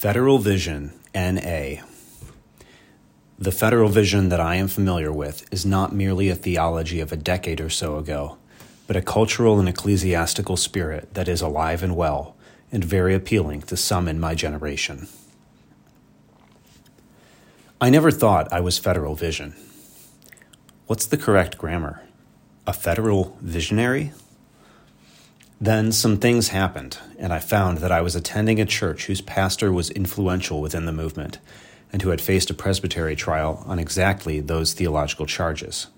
Federal Vision, NA. The Federal Vision that I am familiar with is not merely a theology of a decade or so ago, but a cultural and ecclesiastical spirit that is alive and well, and very appealing to some in my generation. I never thought I was Federal Vision. What's the correct grammar? A federal visionary? Then some things happened, and I found that I was attending a church whose pastor was influential within the movement and who had faced a presbytery trial on exactly those theological charges.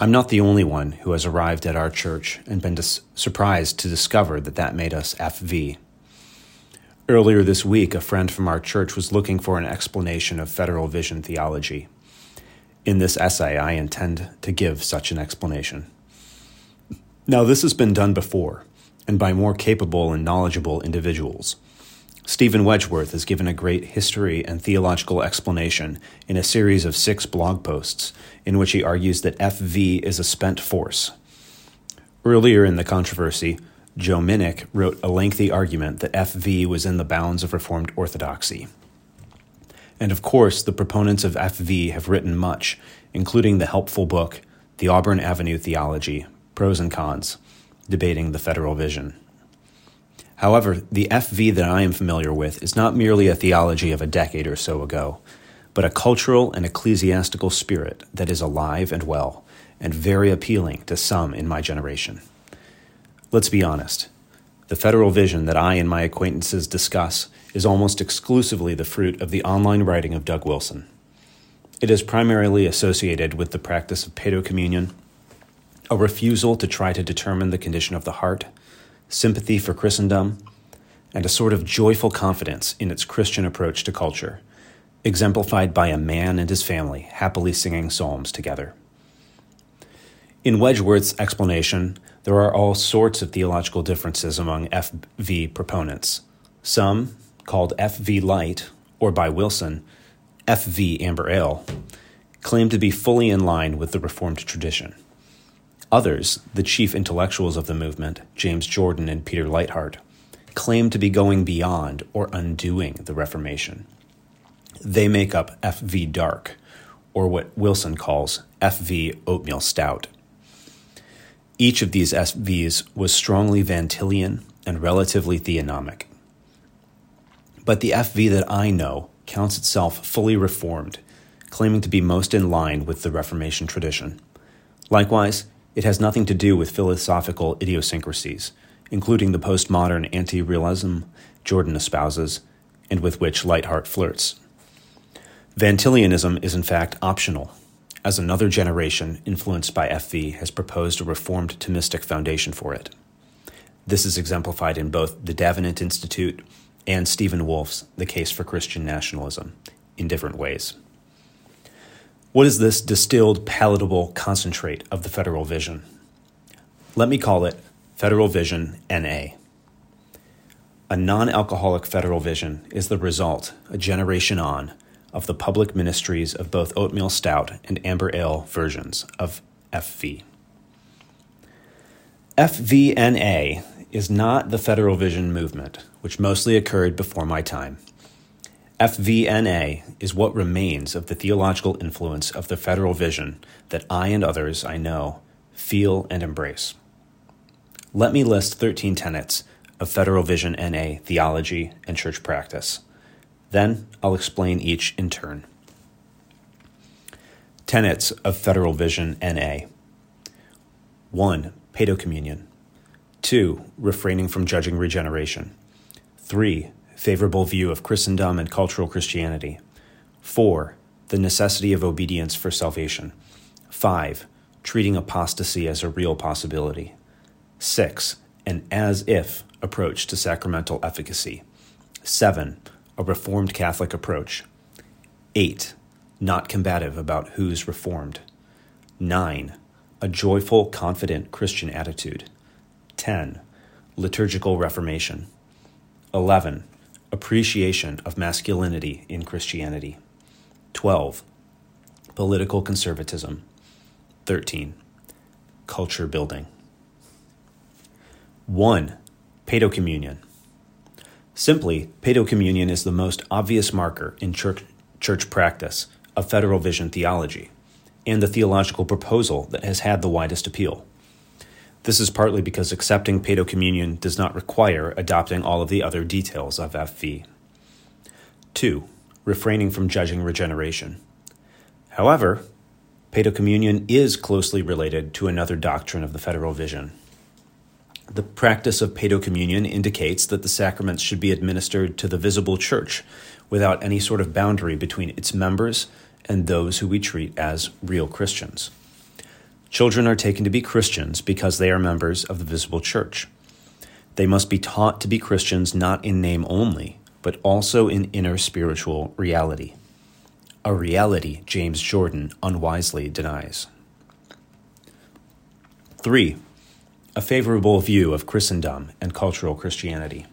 I'm not the only one who has arrived at our church and been dis- surprised to discover that that made us FV. Earlier this week, a friend from our church was looking for an explanation of federal vision theology. In this essay, I intend to give such an explanation. Now, this has been done before, and by more capable and knowledgeable individuals. Steven Wedgeworth has given a great history and theological explanation in a series of six blog posts in which he argues that FV is a spent force. Earlier in the controversy, Joe Minich wrote a lengthy argument that FV was in the bounds of Reformed orthodoxy. And of course, the proponents of FV have written much, including the helpful book, The Auburn Avenue Theology Pros and Cons, debating the federal vision. However, the FV that I am familiar with is not merely a theology of a decade or so ago, but a cultural and ecclesiastical spirit that is alive and well, and very appealing to some in my generation. Let's be honest. The federal vision that I and my acquaintances discuss is almost exclusively the fruit of the online writing of Doug Wilson. It is primarily associated with the practice of paedocommunion, a refusal to try to determine the condition of the heart, sympathy for Christendom, and a sort of joyful confidence in its Christian approach to culture, exemplified by a man and his family happily singing psalms together. In Wedgeworth's explanation, there are all sorts of theological differences among FV proponents. Some, called FV Light, or by Wilson, FV Amber Ale, claim to be fully in line with the Reformed tradition. Others, the chief intellectuals of the movement, James Jordan and Peter Leithart, claim to be going beyond or undoing the Reformation. They make up FV Dark, or what Wilson calls FV Oatmeal Stout. Each of these FVs was strongly Van Tillian and relatively theonomic. But the FV that I know counts itself fully reformed, claiming to be most in line with the Reformation tradition. Likewise, it has nothing to do with philosophical idiosyncrasies, including the postmodern anti realism Jordan espouses and with which Leithart flirts. Van Tillianism is in fact optional as another generation influenced by FV has proposed a reformed Thomistic foundation for it. This is exemplified in both the Davenant Institute and Stephen Wolfe's The Case for Christian Nationalism in different ways. What is this distilled, palatable concentrate of the federal vision? Let me call it Federal Vision NA. A non alcoholic federal vision is the result, a generation on, of the public ministries of both oatmeal stout and amber ale versions of FV. FVNA is not the Federal Vision movement, which mostly occurred before my time. FVNA is what remains of the theological influence of the Federal Vision that I and others I know feel and embrace. Let me list 13 tenets of Federal Vision NA theology and church practice. Then I'll explain each in turn. Tenets of Federal Vision NA 1. Paedo Communion. 2. Refraining from judging regeneration. 3. Favorable view of Christendom and cultural Christianity. 4. The necessity of obedience for salvation. 5. Treating apostasy as a real possibility. 6. An as if approach to sacramental efficacy. 7 a Reformed Catholic approach. 8. Not combative about who's Reformed. 9. A joyful, confident Christian attitude. 10. Liturgical Reformation. 11. Appreciation of masculinity in Christianity. 12. Political conservatism. 13. Culture building. 1. Paedocommunion. Simply, Paedo Communion is the most obvious marker in church, church practice of federal vision theology and the theological proposal that has had the widest appeal. This is partly because accepting Paedo Communion does not require adopting all of the other details of FV. 2. Refraining from judging regeneration. However, Paedo Communion is closely related to another doctrine of the federal vision. The practice of Paedo Communion indicates that the sacraments should be administered to the visible church without any sort of boundary between its members and those who we treat as real Christians. Children are taken to be Christians because they are members of the visible church. They must be taught to be Christians not in name only, but also in inner spiritual reality. A reality James Jordan unwisely denies. 3. A favorable view of Christendom and cultural Christianity.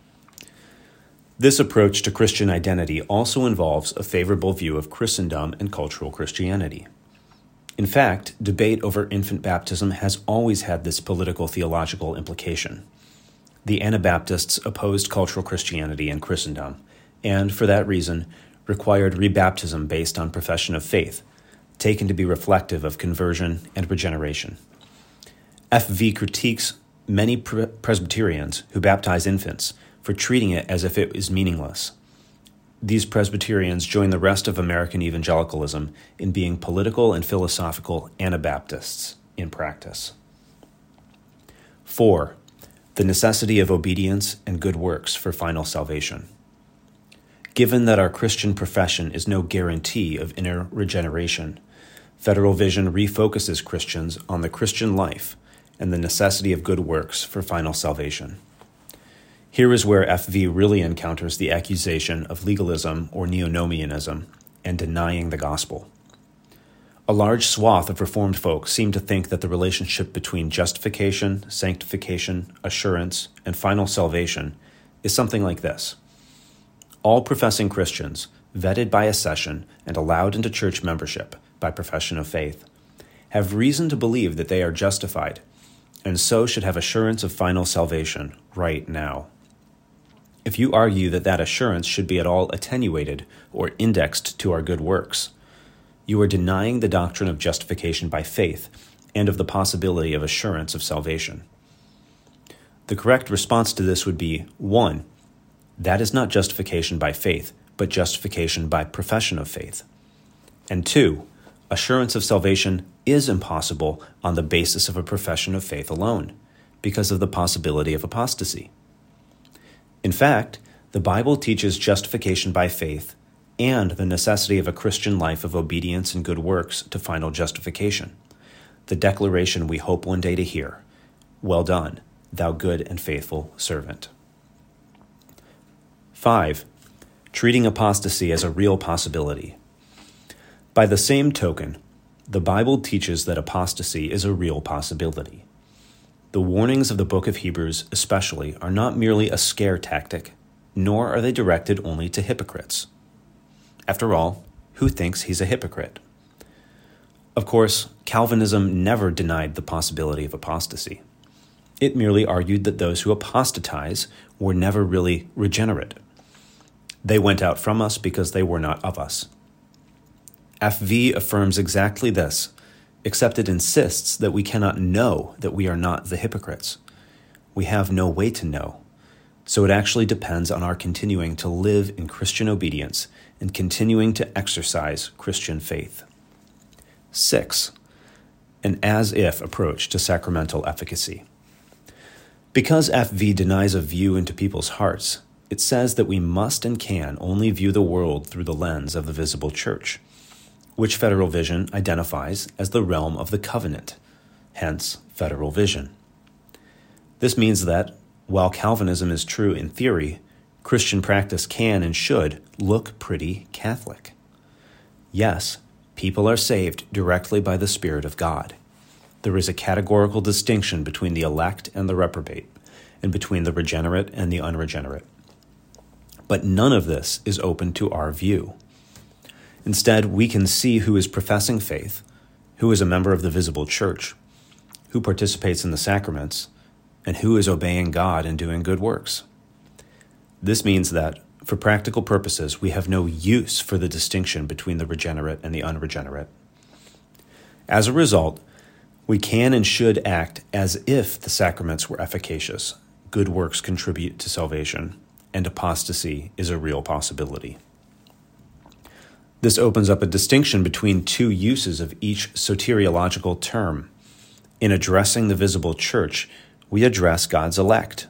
This approach to Christian identity also involves a favorable view of Christendom and cultural Christianity. In fact, debate over infant baptism has always had this political theological implication. The Anabaptists opposed cultural Christianity and Christendom, and for that reason, required rebaptism based on profession of faith, taken to be reflective of conversion and regeneration. FV critiques many Presbyterians who baptize infants for treating it as if it is meaningless. These Presbyterians join the rest of American evangelicalism in being political and philosophical Anabaptists in practice. 4. The necessity of obedience and good works for final salvation. Given that our Christian profession is no guarantee of inner regeneration, Federal Vision refocuses Christians on the Christian life and the necessity of good works for final salvation. Here is where FV really encounters the accusation of legalism or neonomianism and denying the gospel. A large swath of Reformed folk seem to think that the relationship between justification, sanctification, assurance, and final salvation is something like this. All professing Christians, vetted by accession and allowed into church membership by profession of faith, have reason to believe that they are justified, and so should have assurance of final salvation right now. If you argue that that assurance should be at all attenuated or indexed to our good works, you are denying the doctrine of justification by faith and of the possibility of assurance of salvation. The correct response to this would be 1. That is not justification by faith, but justification by profession of faith. And 2. Assurance of salvation is impossible on the basis of a profession of faith alone, because of the possibility of apostasy. In fact, the Bible teaches justification by faith and the necessity of a Christian life of obedience and good works to final justification. The declaration we hope one day to hear Well done, thou good and faithful servant. 5. Treating apostasy as a real possibility. By the same token, the Bible teaches that apostasy is a real possibility. The warnings of the book of Hebrews, especially, are not merely a scare tactic, nor are they directed only to hypocrites. After all, who thinks he's a hypocrite? Of course, Calvinism never denied the possibility of apostasy. It merely argued that those who apostatize were never really regenerate. They went out from us because they were not of us. FV affirms exactly this except it insists that we cannot know that we are not the hypocrites. We have no way to know. So it actually depends on our continuing to live in Christian obedience and continuing to exercise Christian faith. 6. An as if approach to sacramental efficacy. Because FV denies a view into people's hearts, it says that we must and can only view the world through the lens of the visible church which Federal Vision identifies as the realm of the covenant, hence Federal Vision. This means that, while Calvinism is true in theory, Christian practice can and should look pretty Catholic. Yes, people are saved directly by the Spirit of God. There is a categorical distinction between the elect and the reprobate, and between the regenerate and the unregenerate. But none of this is open to our view. Instead, we can see who is professing faith, who is a member of the visible church, who participates in the sacraments, and who is obeying God and doing good works. This means that, for practical purposes, we have no use for the distinction between the regenerate and the unregenerate. As a result, we can and should act as if the sacraments were efficacious, good works contribute to salvation, and apostasy is a real possibility. This opens up a distinction between two uses of each soteriological term. In addressing the visible church, we address God's elect.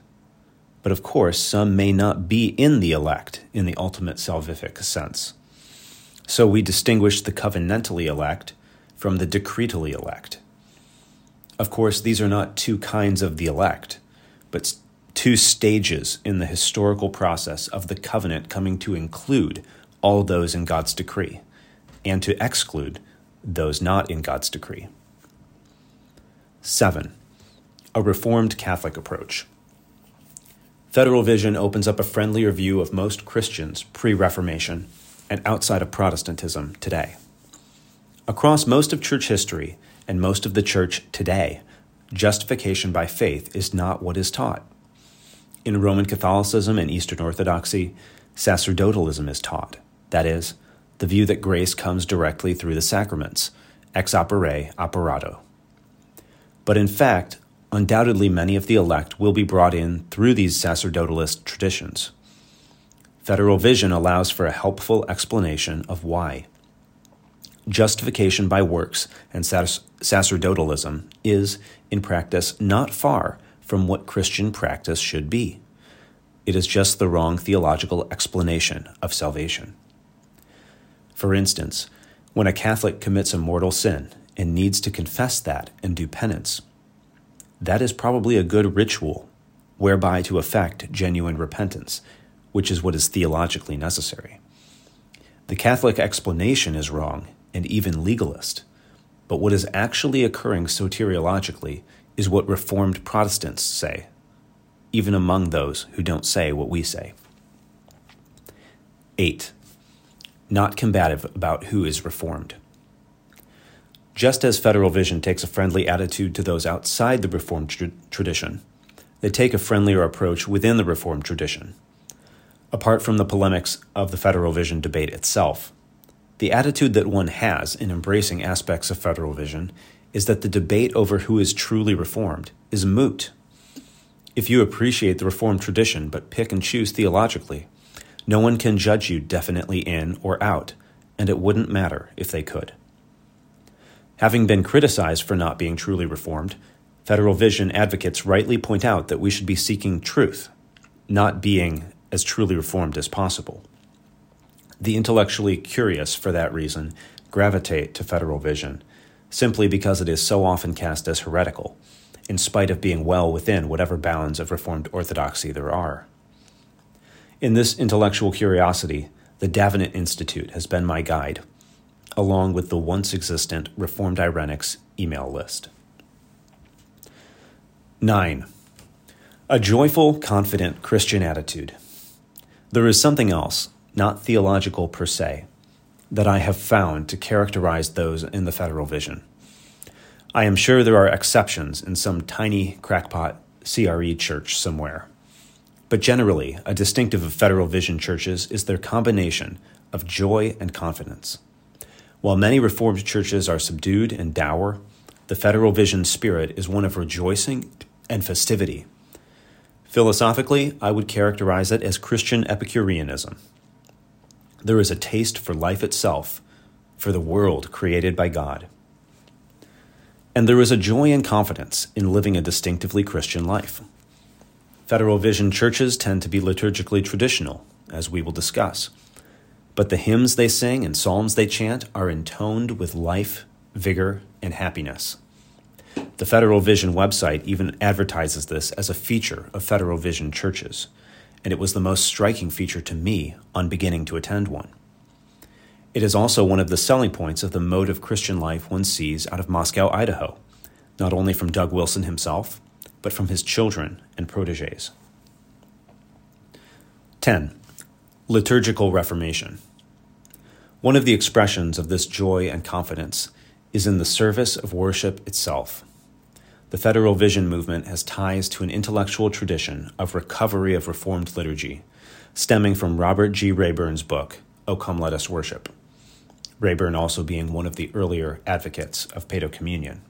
But of course, some may not be in the elect in the ultimate salvific sense. So we distinguish the covenantally elect from the decretally elect. Of course, these are not two kinds of the elect, but two stages in the historical process of the covenant coming to include all those in God's decree and to exclude those not in God's decree. 7. A Reformed Catholic Approach. Federal Vision opens up a friendlier view of most Christians pre Reformation and outside of Protestantism today. Across most of church history and most of the church today, justification by faith is not what is taught. In Roman Catholicism and Eastern Orthodoxy, sacerdotalism is taught. That is, the view that grace comes directly through the sacraments, ex opere operato. But in fact, undoubtedly many of the elect will be brought in through these sacerdotalist traditions. Federal vision allows for a helpful explanation of why. Justification by works and sacerdotalism is, in practice, not far from what Christian practice should be. It is just the wrong theological explanation of salvation. For instance, when a Catholic commits a mortal sin and needs to confess that and do penance, that is probably a good ritual whereby to effect genuine repentance, which is what is theologically necessary. The Catholic explanation is wrong and even legalist, but what is actually occurring soteriologically is what Reformed Protestants say, even among those who don't say what we say. 8. Not combative about who is Reformed. Just as Federal Vision takes a friendly attitude to those outside the Reformed tr- tradition, they take a friendlier approach within the Reformed tradition. Apart from the polemics of the Federal Vision debate itself, the attitude that one has in embracing aspects of Federal Vision is that the debate over who is truly Reformed is moot. If you appreciate the Reformed tradition but pick and choose theologically, no one can judge you definitely in or out, and it wouldn't matter if they could. Having been criticized for not being truly Reformed, Federal Vision advocates rightly point out that we should be seeking truth, not being as truly Reformed as possible. The intellectually curious, for that reason, gravitate to Federal Vision simply because it is so often cast as heretical, in spite of being well within whatever bounds of Reformed orthodoxy there are. In this intellectual curiosity, the Davenant Institute has been my guide, along with the once existent Reformed Irenics email list. 9. A joyful, confident Christian attitude. There is something else, not theological per se, that I have found to characterize those in the federal vision. I am sure there are exceptions in some tiny crackpot CREC church somewhere. But generally, a distinctive of federal vision churches is their combination of joy and confidence. While many Reformed churches are subdued and dour, the federal vision spirit is one of rejoicing and festivity. Philosophically, I would characterize it as Christian Epicureanism. There is a taste for life itself, for the world created by God. And there is a joy and confidence in living a distinctively Christian life. Federal Vision churches tend to be liturgically traditional, as we will discuss, but the hymns they sing and psalms they chant are intoned with life, vigor, and happiness. The Federal Vision website even advertises this as a feature of Federal Vision churches and it was the most striking feature to me on beginning to attend one. It is also one of the selling points of the mode of Christian life one sees out of Moscow, Idaho, not only from Doug Wilson himself, but from his children and proteges. 10. Liturgical Reformation. One of the expressions of this joy and confidence is in the service of worship itself. The Federal Vision movement has ties to an intellectual tradition of recovery of Reformed liturgy, stemming from Robert G. Rayburn's book, O Come Let Us Worship. Rayburn also being one of the earlier advocates of Paedo Communion.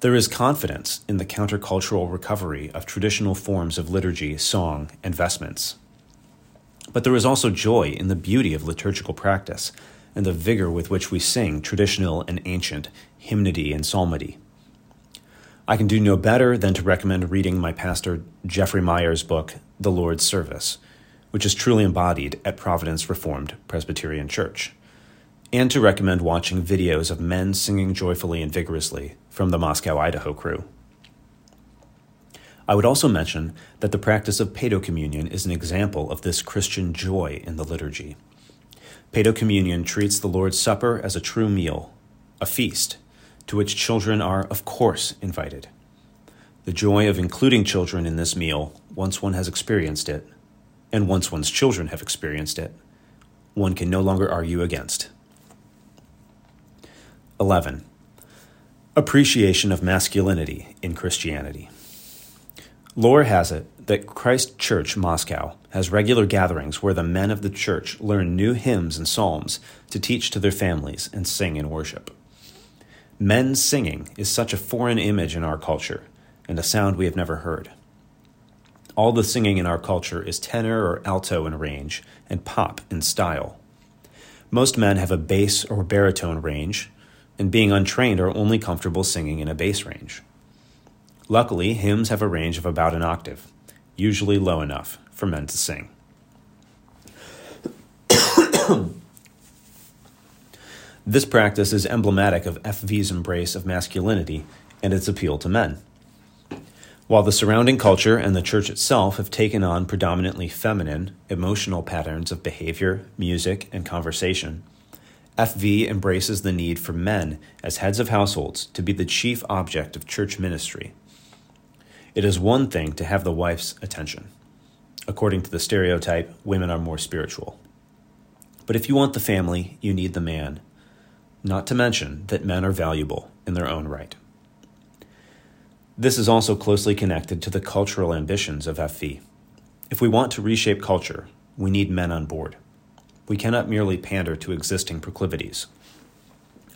There is confidence in the countercultural recovery of traditional forms of liturgy, song, and vestments. But there is also joy in the beauty of liturgical practice and the vigor with which we sing traditional and ancient hymnody and psalmody. I can do no better than to recommend reading my pastor Jeffrey Meyers' book, The Lord's Service, which is truly embodied at Providence Reformed Presbyterian Church, and to recommend watching videos of men singing joyfully and vigorously from the Moscow, Idaho crew. I would also mention that the practice of Paedo Communion is an example of this Christian joy in the liturgy. Paedo Communion treats the Lord's Supper as a true meal, a feast, to which children are, of course, invited. The joy of including children in this meal, once one has experienced it, and once one's children have experienced it, one can no longer argue against. 11. Appreciation of masculinity in Christianity. Lore has it that Christ Church Moscow has regular gatherings where the men of the church learn new hymns and psalms to teach to their families and sing in worship. Men singing is such a foreign image in our culture and a sound we have never heard. All the singing in our culture is tenor or alto in range and pop in style. Most men have a bass or baritone range, and being untrained are only comfortable singing in a bass range. Luckily, hymns have a range of about an octave, usually low enough for men to sing. this practice is emblematic of FV's embrace of masculinity and its appeal to men. While the surrounding culture and the church itself have taken on predominantly feminine, emotional patterns of behavior, music, and conversation, FV embraces the need for men as heads of households to be the chief object of church ministry it is one thing to have the wife's attention. According to the stereotype, women are more spiritual. But if you want the family, you need the man. Not to mention that men are valuable in their own right. This is also closely connected to the cultural ambitions of FV. If we want to reshape culture, we need men on board. We cannot merely pander to existing proclivities.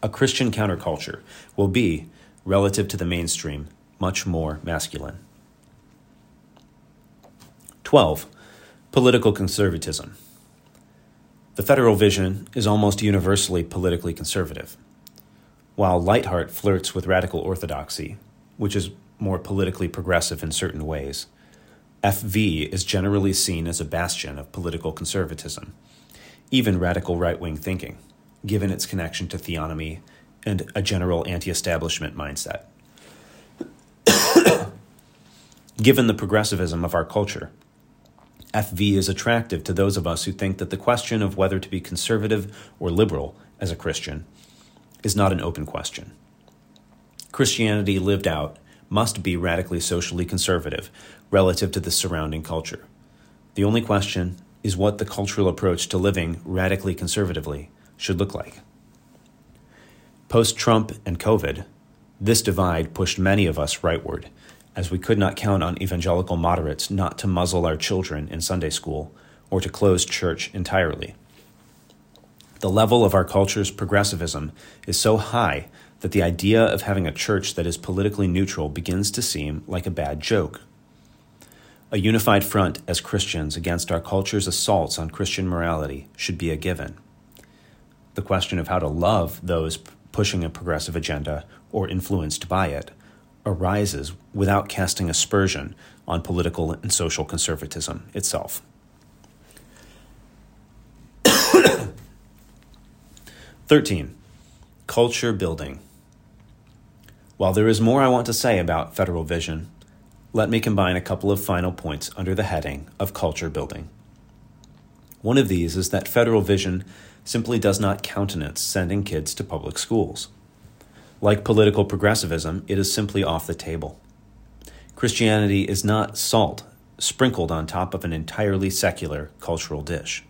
A Christian counterculture will be, relative to the mainstream, much more masculine. 12. Political conservatism. The federal vision is almost universally politically conservative. While Leithart flirts with radical orthodoxy, which is more politically progressive in certain ways, FV is generally seen as a bastion of political conservatism, even radical right wing thinking, given its connection to theonomy and a general anti establishment mindset. given the progressivism of our culture, FV is attractive to those of us who think that the question of whether to be conservative or liberal as a Christian is not an open question. Christianity lived out must be radically socially conservative relative to the surrounding culture. The only question is what the cultural approach to living radically conservatively should look like. Post Trump and COVID, this divide pushed many of us rightward as we could not count on evangelical moderates not to muzzle our children in Sunday school or to close church entirely. The level of our culture's progressivism is so high that the idea of having a church that is politically neutral begins to seem like a bad joke. A unified front as Christians against our culture's assaults on Christian morality should be a given. The question of how to love those pushing a progressive agenda or influenced by it arises without casting aspersion on political and social conservatism itself. 13. Culture building. While there is more I want to say about federal vision, let me combine a couple of final points under the heading of culture building. One of these is that federal vision simply does not countenance sending kids to public schools. Like political progressivism, it is simply off the table. Christianity is not salt sprinkled on top of an entirely secular cultural dish.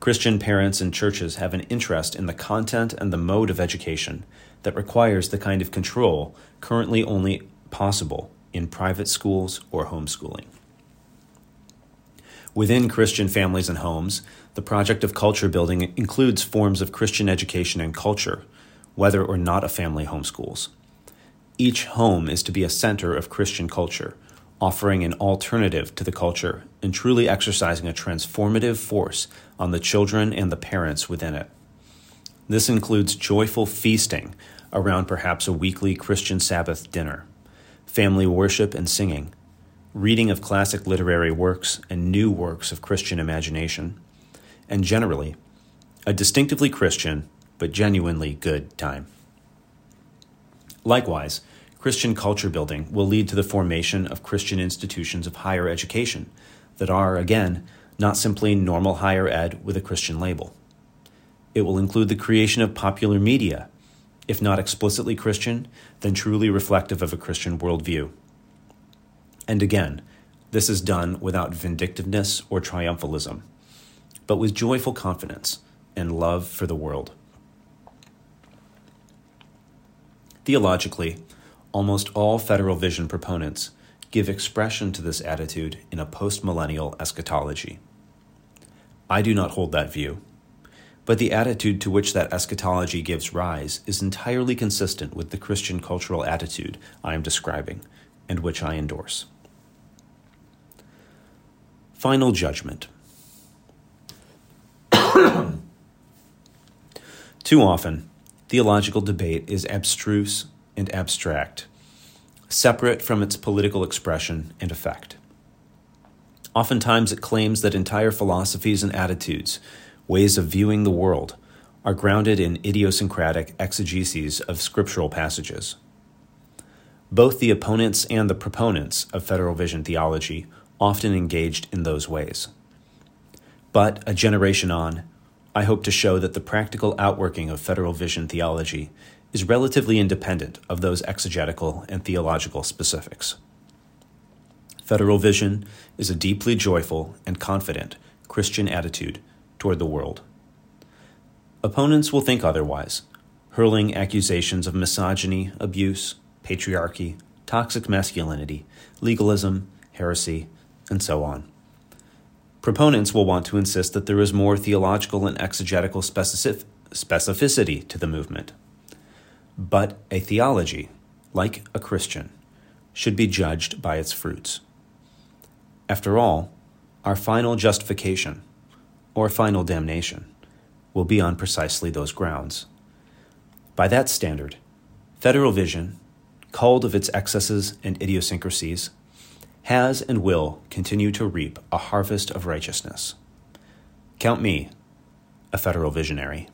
Christian parents and churches have an interest in the content and the mode of education that requires the kind of control currently only possible in private schools or homeschooling. Within Christian families and homes, the project of culture building includes forms of Christian education and culture, whether or not a family homeschools. Each home is to be a center of Christian culture, offering an alternative to the culture and truly exercising a transformative force on the children and the parents within it. This includes joyful feasting around perhaps a weekly Christian Sabbath dinner, family worship and singing, reading of classic literary works and new works of Christian imagination, and generally, a distinctively Christian but genuinely good time. Likewise, Christian culture building will lead to the formation of Christian institutions of higher education that are, again, not simply normal higher ed with a Christian label. It will include the creation of popular media, if not explicitly Christian, then truly reflective of a Christian worldview. And again, this is done without vindictiveness or triumphalism, but with joyful confidence and love for the world. Theologically, almost all Federal Vision proponents give expression to this attitude in a postmillennial eschatology. I do not hold that view, but the attitude to which that eschatology gives rise is entirely consistent with the Christian cultural attitude I am describing and which I endorse. Final judgment. Too often, theological debate is abstruse and abstract, separate from its political expression and effect. Oftentimes, it claims that entire philosophies and attitudes, ways of viewing the world, are grounded in idiosyncratic exegeses of scriptural passages. Both the opponents and the proponents of Federal Vision theology often engaged in those ways. But a generation on, I hope to show that the practical outworking of Federal Vision theology is relatively independent of those exegetical and theological specifics. Federal Vision is a deeply joyful and confident Christian attitude toward the world. Opponents will think otherwise, hurling accusations of misogyny, abuse, patriarchy, toxic masculinity, legalism, heresy, and so on. Proponents will want to insist that there is more theological and exegetical specific- specificity to the movement. But a theology, like a Christian, should be judged by its fruits. After all, our final justification, or final damnation, will be on precisely those grounds. By that standard, Federal Vision, culled of its excesses and idiosyncrasies, has and will continue to reap a harvest of righteousness. Count me a federal visionary.